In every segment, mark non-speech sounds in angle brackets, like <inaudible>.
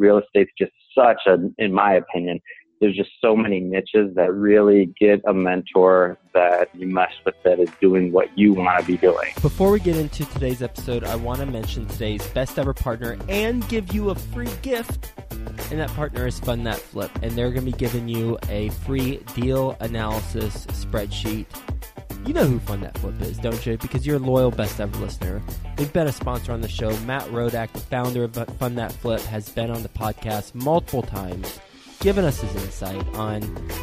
real estate's just such a, in my opinion, there's just so many niches that really get a mentor that you mesh with that is doing what you want to be doing. Before we get into today's episode, I want to mention today's best ever partner and give you a free gift. And that partner is Fund That Flip. And they're going to be giving you a free deal analysis spreadsheet. You know who Fund That Flip is, don't you? Because you're a loyal best ever listener. They've been a sponsor on the show. Matt Rodak, the founder of Fund That Flip, has been on the podcast multiple times given us his insight on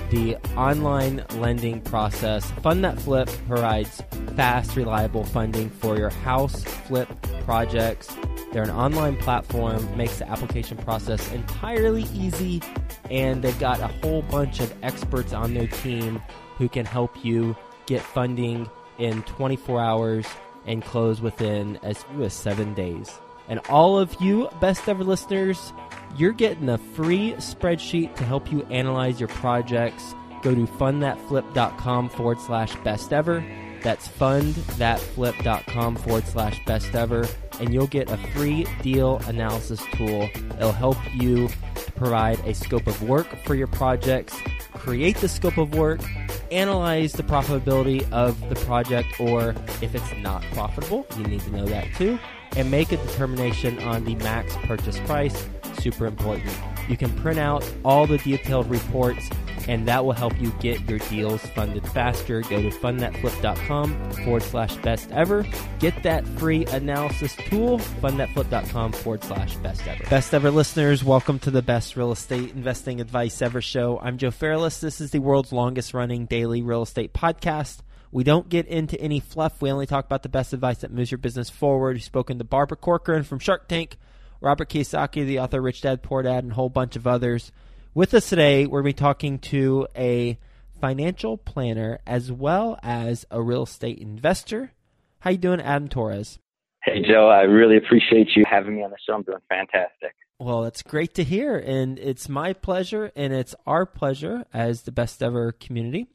the online lending process. Fund That Flip provides fast, reliable funding for your house flip projects. They're an online platform, makes the application process entirely easy, and they've got a whole bunch of experts on their team who can help you get funding in 24 hours and close within as few as seven days. And all of you best ever listeners, you're getting a free spreadsheet to help you analyze your projects. Go to fundthatflip.com forward slash best ever. That's fundthatflip.com forward slash best ever. And you'll get a free deal analysis tool. It'll help you provide a scope of work for your projects, create the scope of work, analyze the profitability of the project, or if it's not profitable, you need to know that too, and make a determination on the max purchase price super important. You can print out all the detailed reports, and that will help you get your deals funded faster. Go to fundthatflip.com forward slash best ever. Get that free analysis tool, fundthatflip.com forward slash best ever. Best ever listeners, welcome to the best real estate investing advice ever show. I'm Joe Fairless. This is the world's longest running daily real estate podcast. We don't get into any fluff. We only talk about the best advice that moves your business forward. We've spoken to Barbara Corcoran from Shark Tank Robert Kiyosaki, the author Rich Dad Poor Dad, and a whole bunch of others. With us today, we're going to be talking to a financial planner as well as a real estate investor. How you doing, Adam Torres? Hey, Joe. I really appreciate you having me on the show. I'm doing fantastic. Well, it's great to hear, and it's my pleasure, and it's our pleasure as the best ever community.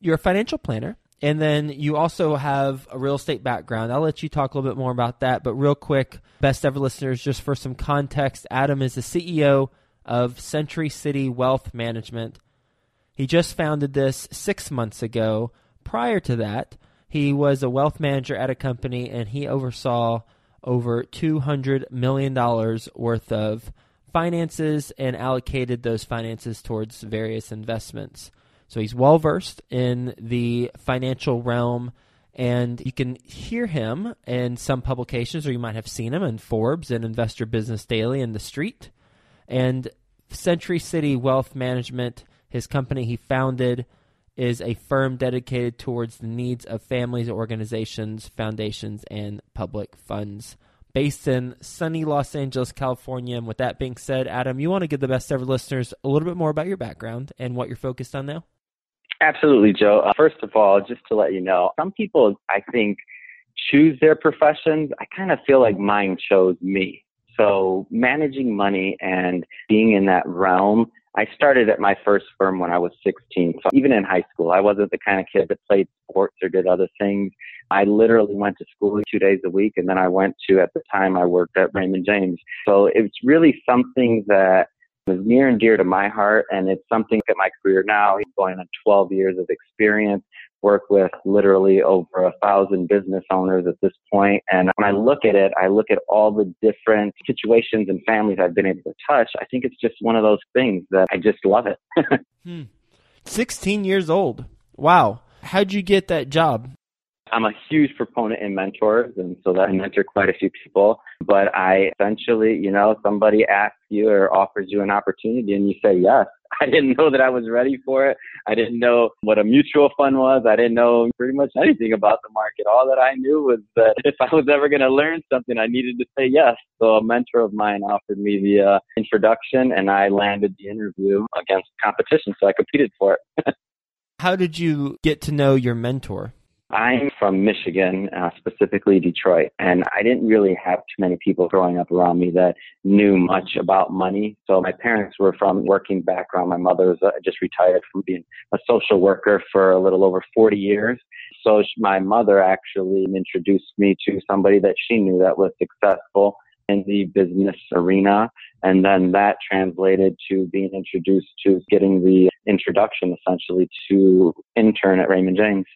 You're a financial planner, and then you also have a real estate background. I'll let you talk a little bit more about that. But real quick, best ever listeners, just for some context, Adam is the CEO of Century City Wealth Management. He just founded this six months ago. Prior to that, he was a wealth manager at a company and he oversaw over $200 million worth of finances and allocated those finances towards various investments. So he's well versed in the financial realm, and you can hear him in some publications, or you might have seen him in Forbes and Investor Business Daily and The Street. And Century City Wealth Management, his company he founded, is a firm dedicated towards the needs of families, organizations, foundations, and public funds. Based in sunny Los Angeles, California. And with that being said, Adam, you want to give the best ever listeners a little bit more about your background and what you're focused on now? Absolutely, Joe. Uh, first of all, just to let you know, some people, I think, choose their professions. I kind of feel like mine chose me. So managing money and being in that realm, I started at my first firm when I was 16. So even in high school, I wasn't the kind of kid that played sports or did other things. I literally went to school two days a week and then I went to, at the time I worked at Raymond James. So it's really something that is near and dear to my heart, and it's something that my career now. Going on 12 years of experience, work with literally over a thousand business owners at this point. And when I look at it, I look at all the different situations and families I've been able to touch. I think it's just one of those things that I just love it. <laughs> hmm. 16 years old. Wow. How'd you get that job? I'm a huge proponent in mentors, and so that I mentor quite a few people. But I essentially, you know, somebody asks you or offers you an opportunity, and you say yes. <laughs> I didn't know that I was ready for it. I didn't know what a mutual fund was. I didn't know pretty much anything about the market. All that I knew was that <laughs> if I was ever going to learn something, I needed to say yes. So a mentor of mine offered me the uh, introduction, and I landed the interview against competition. So I competed for it. <laughs> How did you get to know your mentor? I'm from Michigan, uh, specifically Detroit, and I didn't really have too many people growing up around me that knew much about money. So my parents were from working background. My mother was uh, just retired from being a social worker for a little over 40 years. So my mother actually introduced me to somebody that she knew that was successful in the business arena. And then that translated to being introduced to getting the introduction essentially to intern at Raymond James.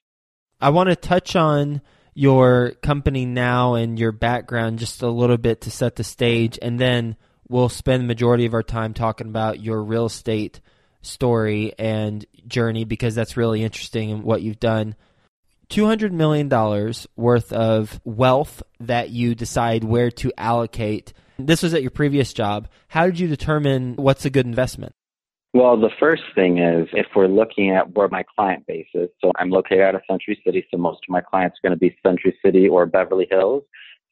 I want to touch on your company now and your background just a little bit to set the stage, and then we'll spend the majority of our time talking about your real estate story and journey because that's really interesting and what you've done. $200 million worth of wealth that you decide where to allocate. This was at your previous job. How did you determine what's a good investment? Well, the first thing is if we're looking at where my client base is, so I'm located out of Century City, so most of my clients are going to be Century City or Beverly Hills.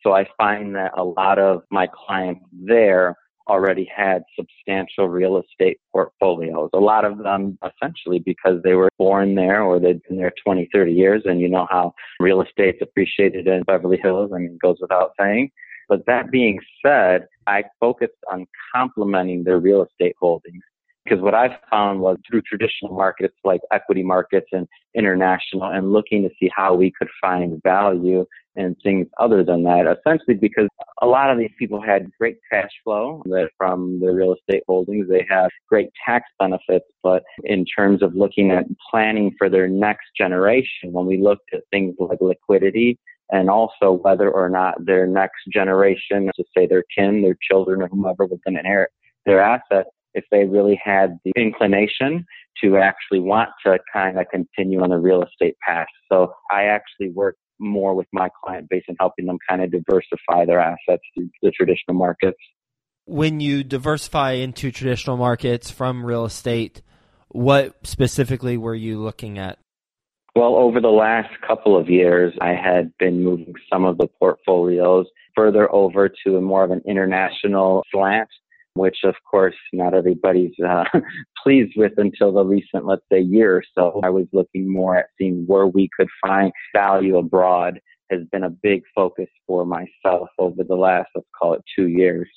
So I find that a lot of my clients there already had substantial real estate portfolios. A lot of them essentially because they were born there or they've been there 20, 30 years. And you know how real estate's appreciated in Beverly Hills. I mean, it goes without saying. But that being said, I focused on complementing their real estate holdings because what I've found was through traditional markets like equity markets and international and looking to see how we could find value in things other than that, essentially because a lot of these people had great cash flow that from the real estate holdings. They have great tax benefits, but in terms of looking at planning for their next generation, when we looked at things like liquidity and also whether or not their next generation, to say their kin, their children, or whomever was going to inherit their assets, if they really had the inclination to actually want to kind of continue on the real estate path. So I actually work more with my client base and helping them kind of diversify their assets through the traditional markets. When you diversify into traditional markets from real estate, what specifically were you looking at? Well, over the last couple of years, I had been moving some of the portfolios further over to a more of an international slant which of course not everybody's uh, <laughs> pleased with until the recent, let's say, year or so. I was looking more at seeing where we could find value abroad has been a big focus for myself over the last, let's call it two years.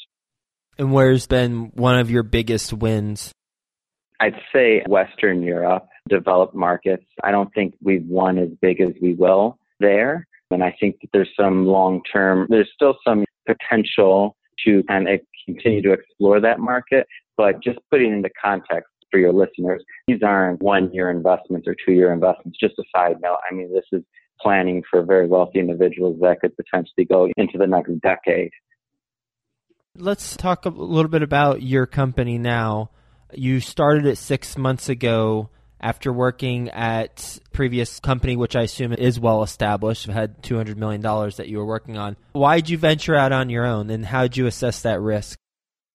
And where's been one of your biggest wins? I'd say Western Europe, developed markets. I don't think we've won as big as we will there. And I think that there's some long term, there's still some potential to kind of continue to explore that market. But just putting into context for your listeners, these aren't one year investments or two year investments. Just a side note. I mean, this is planning for very wealthy individuals that could potentially go into the next decade. Let's talk a little bit about your company now. You started it six months ago after working at previous company, which I assume is well established, had two hundred million dollars that you were working on. Why did you venture out on your own, and how did you assess that risk?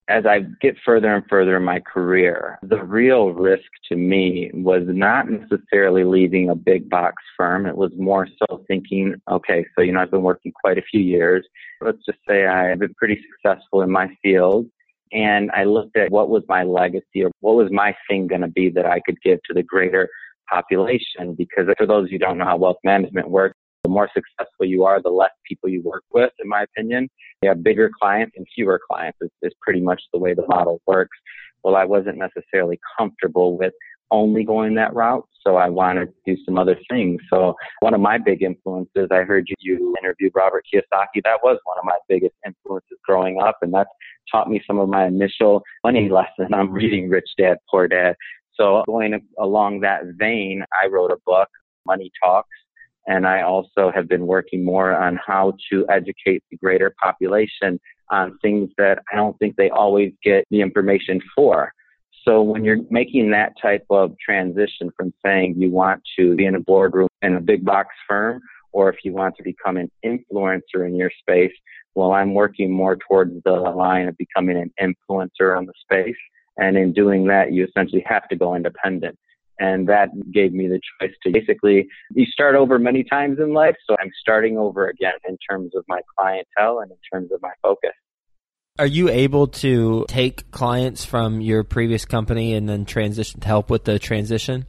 As I get further and further in my career, the real risk to me was not necessarily leaving a big box firm. It was more so thinking, okay, so you know, I've been working quite a few years. Let's just say I've been pretty successful in my field and I looked at what was my legacy or what was my thing going to be that I could give to the greater population. Because for those who don't know how wealth management works, the more successful you are, the less people you work with, in my opinion. You have bigger clients and fewer clients is, is pretty much the way the model works. Well, I wasn't necessarily comfortable with only going that route. So I wanted to do some other things. So one of my big influences, I heard you, you interviewed Robert Kiyosaki. That was one of my biggest influences growing up. And that's taught me some of my initial money <laughs> lesson I'm reading Rich Dad, Poor Dad. So going along that vein, I wrote a book, Money Talks. And I also have been working more on how to educate the greater population on things that I don't think they always get the information for. So when you're making that type of transition from saying you want to be in a boardroom in a big box firm, or if you want to become an influencer in your space, well, I'm working more towards the line of becoming an influencer on the space. And in doing that, you essentially have to go independent. And that gave me the choice to basically, you start over many times in life. So I'm starting over again in terms of my clientele and in terms of my focus. Are you able to take clients from your previous company and then transition to help with the transition?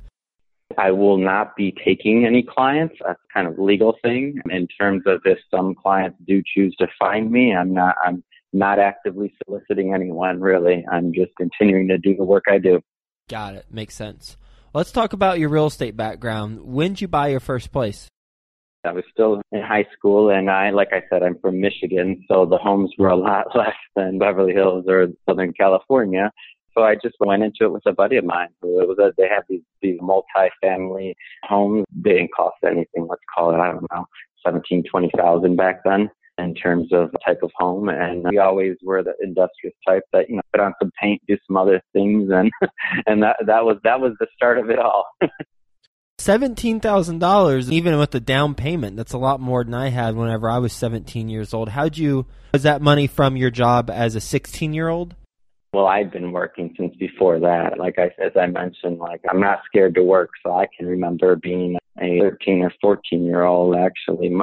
I will not be taking any clients. That's kind of legal thing. In terms of if some clients do choose to find me, I'm not I'm not actively soliciting anyone really. I'm just continuing to do the work I do. Got it. Makes sense. Let's talk about your real estate background. When did you buy your first place? I was still in high school and I, like I said, I'm from Michigan, so the homes were a lot <laughs> less than Beverly Hills or Southern California. So I just went into it with a buddy of mine who was a, they have these, these multi-family homes. They didn't cost anything. Let's call it, I don't know, seventeen, twenty thousand back then in terms of type of home. And we always were the industrious type that, you know, put on some paint, do some other things. And, <laughs> and that, that was, that was the start of it all. <laughs> $17,000 even with the down payment. That's a lot more than I had whenever I was 17 years old. How'd you, was that money from your job as a 16 year old? Well, I've been working since before that. Like I, as I mentioned, like I'm not scared to work. So I can remember being a 13 or 14 year old, actually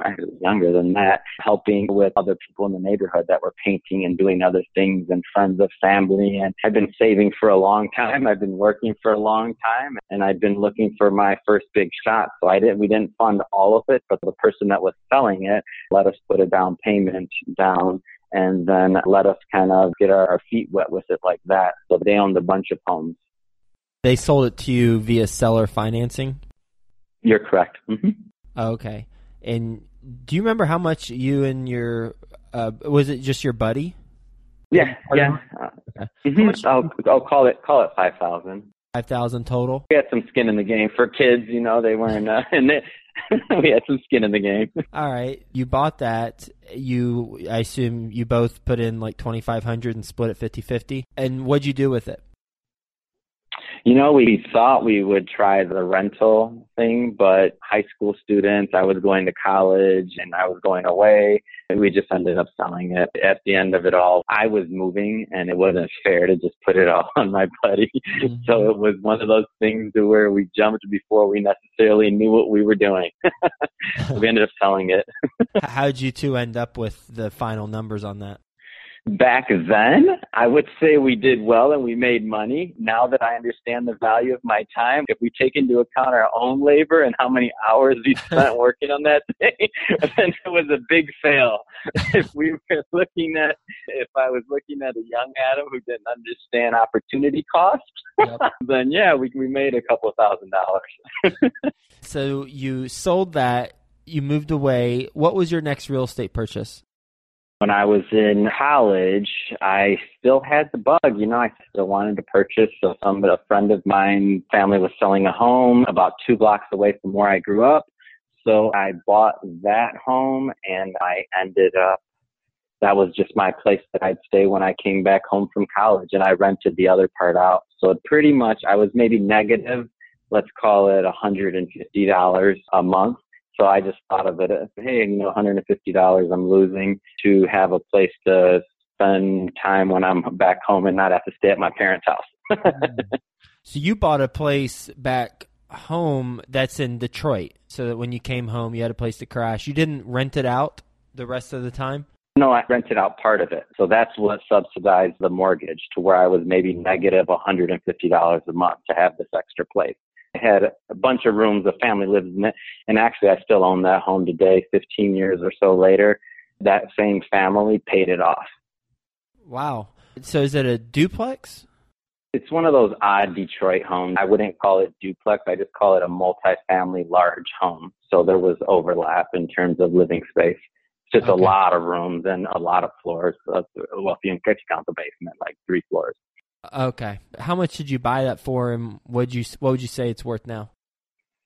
younger than that, helping with other people in the neighborhood that were painting and doing other things and friends of family. And I've been saving for a long time. I've been working for a long time and I've been looking for my first big shot. So I didn't, we didn't fund all of it, but the person that was selling it let us put a down payment down and then let us kind of get our feet wet with it like that. So they owned a bunch of homes. They sold it to you via seller financing? You're correct. Mm-hmm. Okay. And do you remember how much you and your, uh, was it just your buddy? Yeah, yeah. Okay. Mm-hmm. I'll, I'll call it, call it 5,000. 5,000 total? We had some skin in the game for kids, you know, they weren't, uh, <laughs> and they, <laughs> we had some skin in the game. <laughs> All right, you bought that. You, I assume, you both put in like twenty five hundred and split it 50-50. And what'd you do with it? You know, we thought we would try the rental thing, but high school students, I was going to college and I was going away. And we just ended up selling it. At the end of it all, I was moving and it wasn't fair to just put it <laughs> all on my buddy. Mm-hmm. So it was one of those things where we jumped before we necessarily knew what we were doing. <laughs> we ended up selling it. <laughs> How'd you two end up with the final numbers on that? Back then, I would say we did well and we made money. Now that I understand the value of my time, if we take into account our own labor and how many hours we spent <laughs> working on that thing, <laughs> then it was a big fail. <laughs> if we were looking at, if I was looking at a young Adam who didn't understand opportunity cost, yep. then yeah, we, we made a couple of thousand dollars. so you sold that, you moved away. What was your next real estate purchase? When I was in college, I still had the bug. You know, I still wanted to purchase. So some a friend of mine, family was selling a home about two blocks away from where I grew up. So I bought that home and I ended up that was just my place that I'd stay when I came back home from college and I rented the other part out. So pretty much I was maybe negative, let's call it $150 a month so I just thought of it as, hey, you know, $150 I'm losing to have a place to spend time when I'm back home and not have to stay at my parents' house. <laughs> so you bought a place back home that's in Detroit so that when you came home you had a place to crash. You didn't rent it out the rest of the time? No, I rented out part of it. So that's what subsidized the mortgage to where I was maybe negative $150 a month to have this extra place had a bunch of rooms. A family lived in it. And actually, I still own that home today, 15 years or so later. That same family paid it off. Wow. So is it a duplex? It's one of those odd Detroit homes. I wouldn't call it duplex. I just call it a multi-family large home. So there was overlap in terms of living space. It's just okay. a lot of rooms and a lot of floors. Well, if you count the basement, like three floors. Okay. How much did you buy that for, and would you what would you say it's worth now?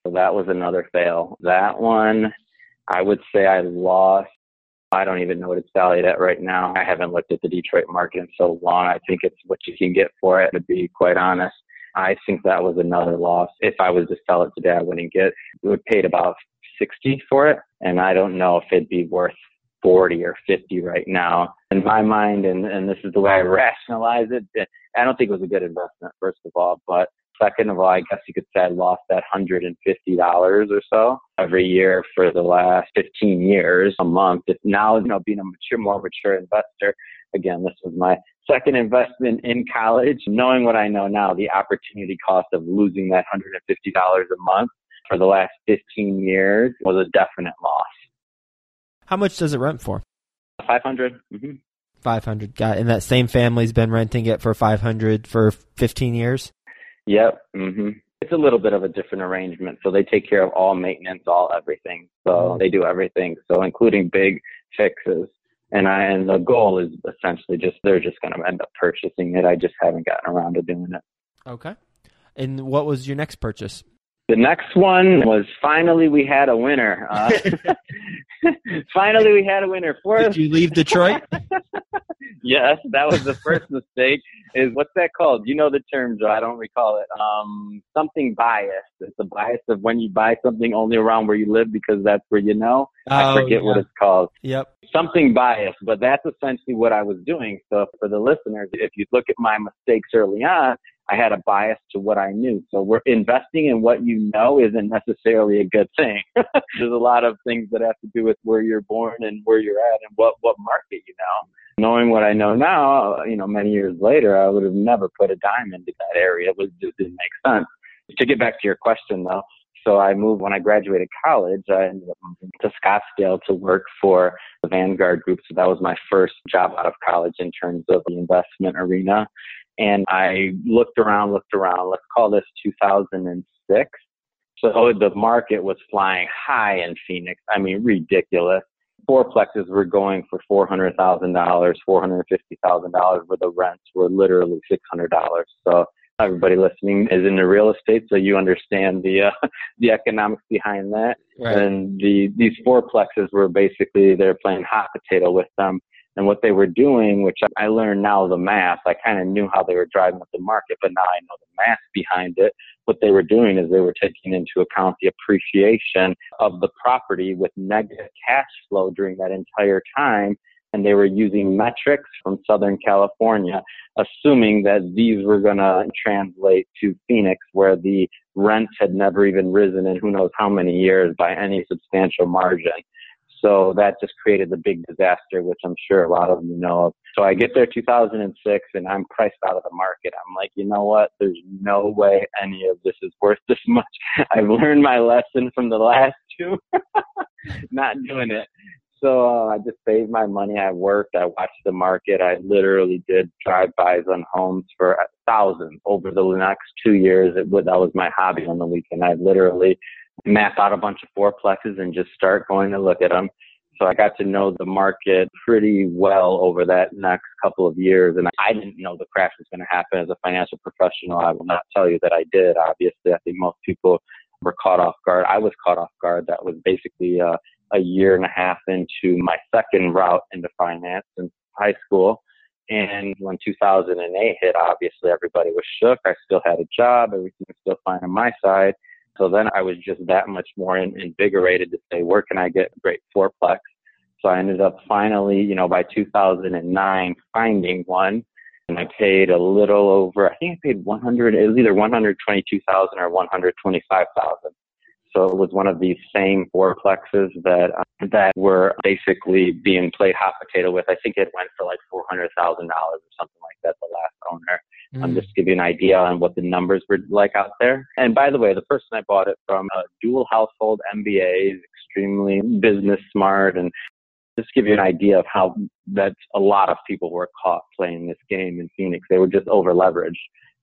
So that was another fail. That one, I would say I lost. I don't even know what it's valued at right now. I haven't looked at the Detroit market in so long. I think it's what you can get for it, to be quite honest. I think that was another loss. If I was to sell it today, I wouldn't get, we would paid about 60 for it. And I don't know if it'd be worth 40 or 50 right now. In my mind, and, and this is the way I rationalize it, I don't think it was a good investment, first of all. But second of all, I guess you could say I lost that $150 or so every year for the last 15 years a month. If now, you know, being a mature, more mature investor, again, this was my second investment in college. Knowing what I know now, the opportunity cost of losing that $150 a month for the last 15 years was a definite loss. How much does it rent for? 500 mm-hmm. 500 got and that same family's been renting it for 500 for 15 years yep Mm-hmm. it's a little bit of a different arrangement. So they take care of all maintenance, all everything. So mm-hmm. they do everything. So including big fixes. And I, and the goal is essentially just, they're just going to end up purchasing it. I just haven't gotten around to doing it. Okay. And what was your next purchase? The next one was finally we had a winner. Uh, <laughs> finally we had a winner. For Did you leave Detroit? <laughs> yes, that was the first mistake. Is what's that called? You know the term, Joe. I don't recall it. Um, something biased. It's a bias of when you buy something only around where you live because that's where you know. Oh, I forget yeah. what it's called. Yep. Something biased, but that's essentially what I was doing. So for the listeners, if you look at my mistakes early on, I had a bias to what I knew. So we're investing in what you know isn't necessarily a good thing. <laughs> There's a lot of things that have to do with where you're born and where you're at and what, what market you know. Knowing what I know now, you know, many years later, I would have never put a dime into that area. It was, just didn't make sense. To get back to your question though, so I moved when I graduated college. I ended up moving to Scottsdale to work for the Vanguard Group. So that was my first job out of college in terms of the investment arena. And I looked around, looked around. Let's call this 2006. So the market was flying high in Phoenix. I mean, ridiculous. Fourplexes were going for four hundred thousand dollars, four hundred fifty thousand dollars, where the rents were literally six hundred dollars. So everybody listening is into real estate, so you understand the uh, <laughs> the economics behind that. Right. And the these fourplexes were basically they're playing hot potato with them and what they were doing, which I learned now the math. I kind of knew how they were driving up the market, but now I know the math behind it. What they were doing is they were taking into account the appreciation of the property with negative cash flow during that entire time. And they were using metrics from Southern California, assuming that these were going to translate to Phoenix, where the rents had never even risen in who knows how many years by any substantial margin. So that just created the big disaster, which I'm sure a lot of you know of. So I get there 2006 and I'm priced out of the market. I'm like, you know what? There's no way any of this is worth this much. <laughs> I've learned my lesson from the last two. <laughs> Not doing it. So uh, I just saved my money. I worked. I watched the market. I literally did drive-bys on homes for thousands over the next two years. It, that was my hobby on the weekend. I literally map out a bunch of fourplexes and just start going to look at them. So I got to know the market pretty well over that next couple of years. And I didn't know the crash was going to happen as a financial professional. I will not tell you that I did. Obviously, I think most people were caught off guard. I was caught off guard. That was basically uh, a year and a half into my second route into finance in high school. And when 2008 hit, obviously everybody was shook. I still had a job. Everything was still fine on my side. So then I was just that much more in, invigorated to say, where can I get a great fourplex? So I ended up finally, you know, by 2009 finding one and I paid a little over, I think I paid 100, it was either 122,000 or 125,000. So it was one of these same fourplexes that uh, that were basically being played hot potato with. I think it went for like four hundred thousand dollars or something like that. The last owner. Mm. Um, just to give you an idea on what the numbers were like out there. And by the way, the person I bought it from, a dual household MBA, is extremely business smart, and just give you an idea of how that a lot of people were caught playing this game in Phoenix. They were just over leveraged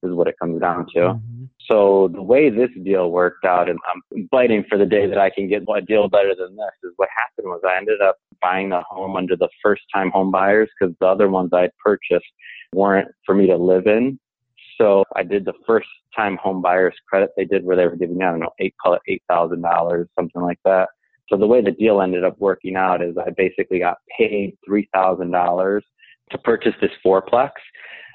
is what it comes down to. Mm-hmm. So the way this deal worked out, and I'm fighting for the day that I can get a deal better than this, is what happened was I ended up buying the home under the first time home buyers because the other ones I'd purchased weren't for me to live in. So I did the first time home buyers credit they did where they were giving I don't know, eight, call it $8,000, something like that. So the way the deal ended up working out is I basically got paid $3,000 to purchase this fourplex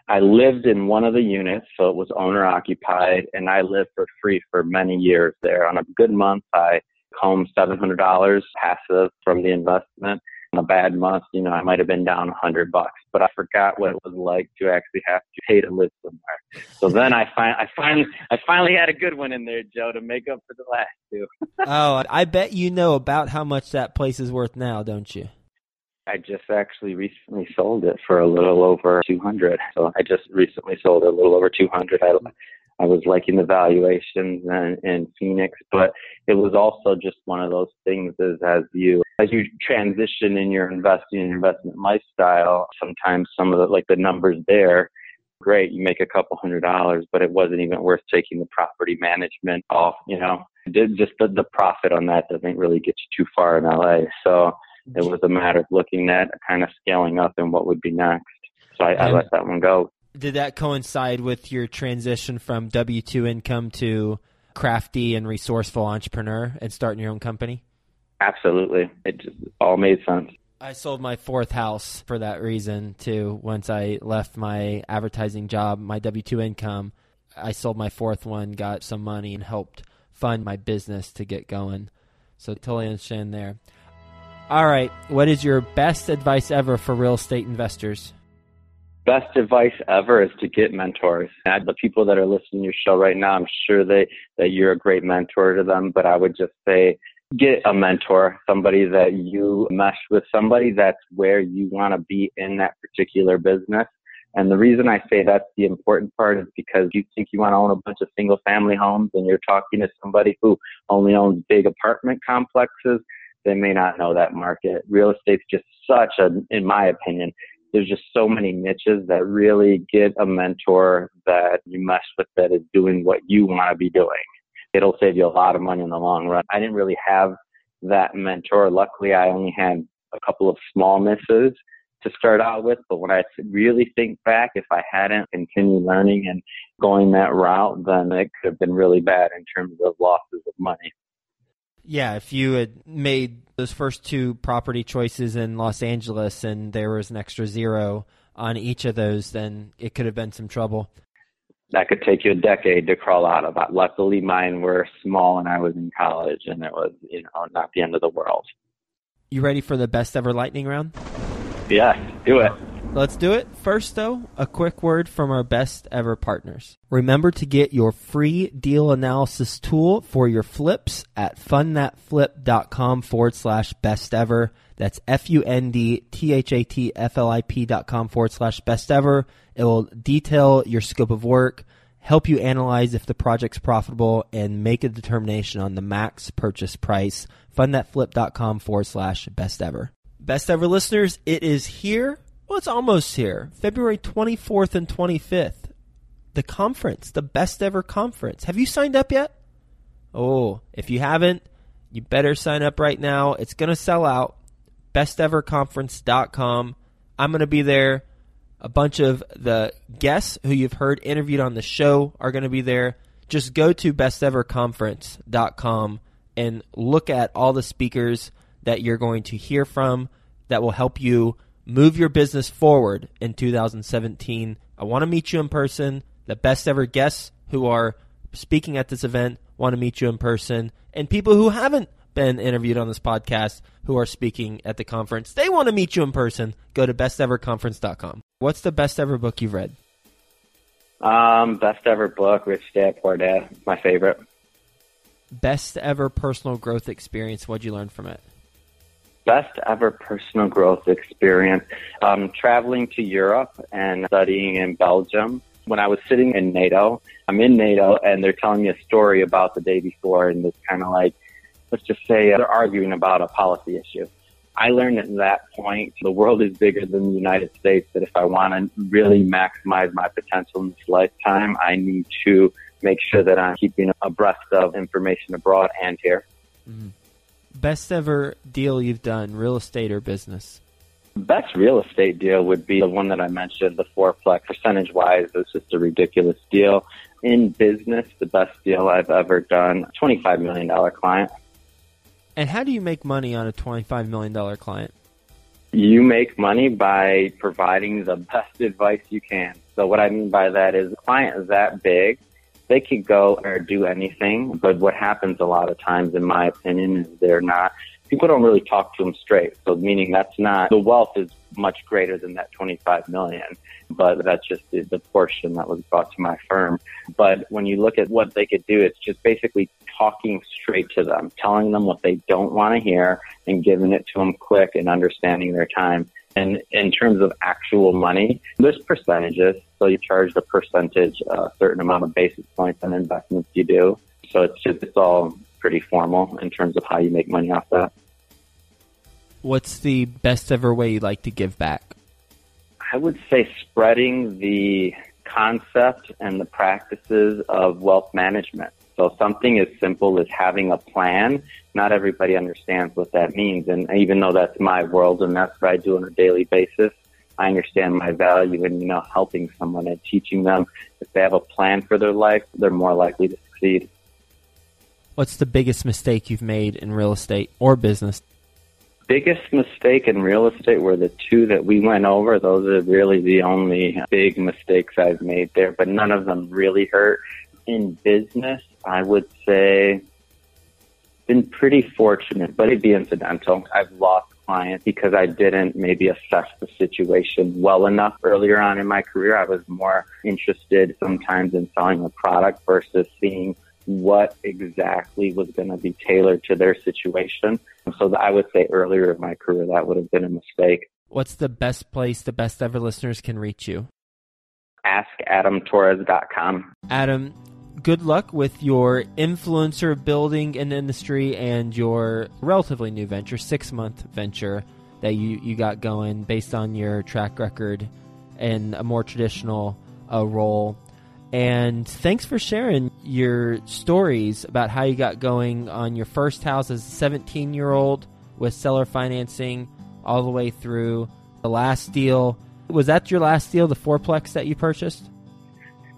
I lived in one of the units, so it was owner occupied, and I lived for free for many years there. On a good month, I home $700 passive from the investment. On a bad month, you know, I might have been down a hundred bucks, but I forgot what it was like to actually have to pay to live somewhere. So then I find I finally I finally had a good one in there, Joe, to make up for the last two. oh, I bet you know about how much that place is worth now, don't you? I just actually recently sold it for a little over 200. So I just recently sold it a little over 200. I, I was liking the valuations in, in Phoenix, but it was also just one of those things as, as you, as you transition in your investing and investment lifestyle, sometimes some of the, like the numbers there great. You make a couple hundred dollars, but it wasn't even worth taking the property management off, you know. Just the, the profit on that doesn't really get you too far in LA. So it was a matter of looking at kind of scaling up and what would be next. So I, I let that one go. Did that coincide with your transition from W 2 income to crafty and resourceful entrepreneur and starting your own company? Absolutely. It just all made sense. I sold my fourth house for that reason too. Once I left my advertising job, my W 2 income, I sold my fourth one, got some money, and helped fund my business to get going. So totally understand there. All right. What is your best advice ever for real estate investors? Best advice ever is to get mentors. And the people that are listening to your show right now, I'm sure they, that you're a great mentor to them, but I would just say get a mentor, somebody that you mesh with, somebody that's where you want to be in that particular business. And the reason I say that's the important part is because you think you want to own a bunch of single family homes and you're talking to somebody who only owns big apartment complexes they may not know that market. Real estate's just such a, in my opinion, there's just so many niches that really get a mentor that you mesh with that is doing what you want to be doing. It'll save you a lot of money in the long run. I didn't really have that mentor. Luckily, I only had a couple of small misses to start out with. But when I really think back, if I hadn't continued learning and going that route, then it could have been really bad in terms of losses of money. Yeah, if you had made those first two property choices in Los Angeles and there was an extra zero on each of those, then it could have been some trouble. That could take you a decade to crawl out of. That. Luckily, mine were small and I was in college, and it was, you know, not the end of the world. You ready for the best ever lightning round? Yes, do it. Let's do it. First, though, a quick word from our best ever partners. Remember to get your free deal analysis tool for your flips at fundthatflip.com forward slash best ever. That's F U N D T H A T F L I P dot com forward slash best ever. It will detail your scope of work, help you analyze if the project's profitable, and make a determination on the max purchase price. Fundthatflip.com forward slash best ever. Best ever listeners, it is here well, it's almost here. February 24th and 25th. The conference, the best ever conference. Have you signed up yet? Oh, if you haven't, you better sign up right now. It's going to sell out. Besteverconference.com. I'm going to be there. A bunch of the guests who you've heard interviewed on the show are going to be there. Just go to besteverconference.com and look at all the speakers that you're going to hear from that will help you move your business forward in 2017. I want to meet you in person. The best ever guests who are speaking at this event want to meet you in person. And people who haven't been interviewed on this podcast who are speaking at the conference, they want to meet you in person. Go to besteverconference.com. What's the best ever book you've read? Um, best ever book, Rich Dad Poor Dad, my favorite. Best ever personal growth experience. What'd you learn from it? Best ever personal growth experience. Um, traveling to Europe and studying in Belgium. When I was sitting in NATO, I'm in NATO and they're telling me a story about the day before and it's kind of like, let's just say they're arguing about a policy issue. I learned at that point the world is bigger than the United States, that if I want to really maximize my potential in this lifetime, I need to make sure that I'm keeping abreast of information abroad and here. Mm-hmm. Best ever deal you've done, real estate or business? Best real estate deal would be the one that I mentioned, the fourplex. Percentage wise, it's just a ridiculous deal. In business, the best deal I've ever done, $25 million client. And how do you make money on a $25 million client? You make money by providing the best advice you can. So what I mean by that is the client is that big they could go or do anything, but what happens a lot of times, in my opinion, is they're not, people don't really talk to them straight. So meaning that's not, the wealth is much greater than that 25 million, but that's just the, the portion that was brought to my firm. But when you look at what they could do, it's just basically talking straight to them, telling them what they don't want to hear and giving it to them quick and understanding their time. And in terms of actual money, there's percentages. So you charge the percentage, a certain amount of basis points on investments you do. So it's just, it's all pretty formal in terms of how you make money off that. What's the best ever way you like to give back? I would say spreading the concept and the practices of wealth management. So something as simple as having a plan, not everybody understands what that means. And even though that's my world and that's what I do on a daily basis, I understand my value in, you know, helping someone and teaching them if they have a plan for their life, they're more likely to succeed. What's the biggest mistake you've made in real estate or business? Biggest mistake in real estate were the two that we went over. Those are really the only big mistakes I've made there, but none of them really hurt. In business, I would say been pretty fortunate, but it'd be incidental. I've lost clients because I didn't maybe assess the situation well enough earlier on in my career. I was more interested sometimes in selling a product versus seeing what exactly was going to be tailored to their situation. So I would say earlier in my career that would have been a mistake. What's the best place the best ever listeners can reach you? AskAdamTorres.com. Adam, good luck with your influencer building in industry and your relatively new venture, six month venture that you, you got going based on your track record in a more traditional uh, role. And thanks for sharing your stories about how you got going on your first house as a 17 year old with seller financing all the way through the last deal. Was that your last deal, the fourplex that you purchased?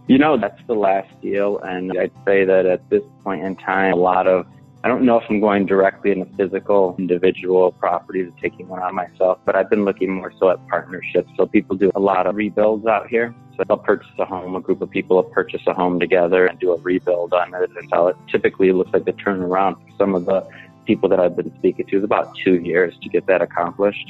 You know, that's the last deal. And I'd say that at this point in time, a lot of, I don't know if I'm going directly into physical individual properties and taking one on myself, but I've been looking more so at partnerships. So people do a lot of rebuilds out here. So they'll purchase a home, a group of people will purchase a home together and do a rebuild on it and sell it. Typically, looks like the turnaround for some of the people that I've been speaking to is about two years to get that accomplished.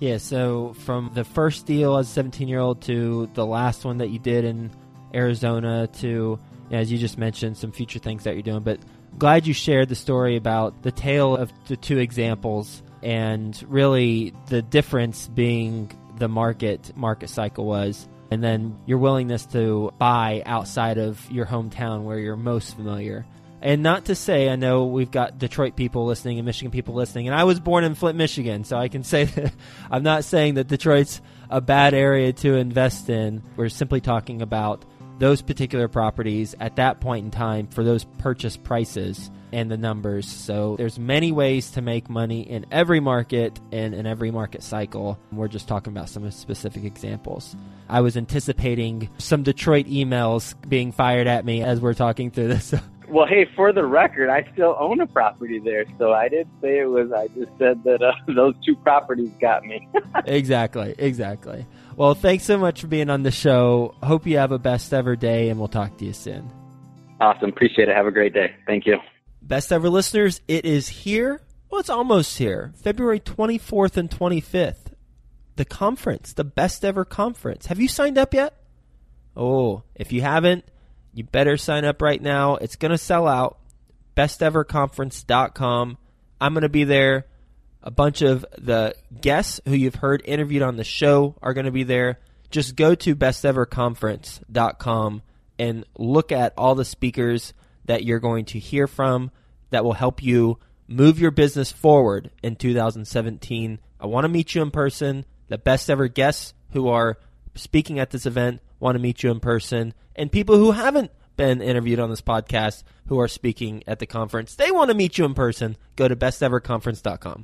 Yeah, so from the first deal as a 17 year old to the last one that you did in Arizona to, as you just mentioned, some future things that you're doing. But glad you shared the story about the tale of the two examples and really the difference being the market market cycle was and then your willingness to buy outside of your hometown where you're most familiar and not to say, I know we've got Detroit people listening and Michigan people listening, and I was born in Flint, Michigan, so I can say <laughs> that I'm not saying that Detroit's a bad area to invest in. We're simply talking about those particular properties at that point in time for those purchase prices and the numbers. So there's many ways to make money in every market and in every market cycle. We're just talking about some specific examples. I was anticipating some Detroit emails being fired at me as we're talking through this. <laughs> Well, hey, for the record, I still own a property there, so I didn't say it was. I just said that uh, <laughs> those two properties got me. <laughs> exactly, exactly. Well, thanks so much for being on the show. Hope you have a best ever day, and we'll talk to you soon. Awesome, appreciate it. Have a great day. Thank you. Best ever listeners, it is here. Well, it's almost here. February 24th and 25th. The conference, the best ever conference. Have you signed up yet? Oh, if you haven't, you better sign up right now. It's going to sell out. Besteverconference.com. I'm going to be there. A bunch of the guests who you've heard interviewed on the show are going to be there. Just go to besteverconference.com and look at all the speakers that you're going to hear from that will help you move your business forward in 2017. I want to meet you in person. The best ever guests who are speaking at this event want to meet you in person. And people who haven't been interviewed on this podcast who are speaking at the conference, they want to meet you in person. Go to besteverconference.com.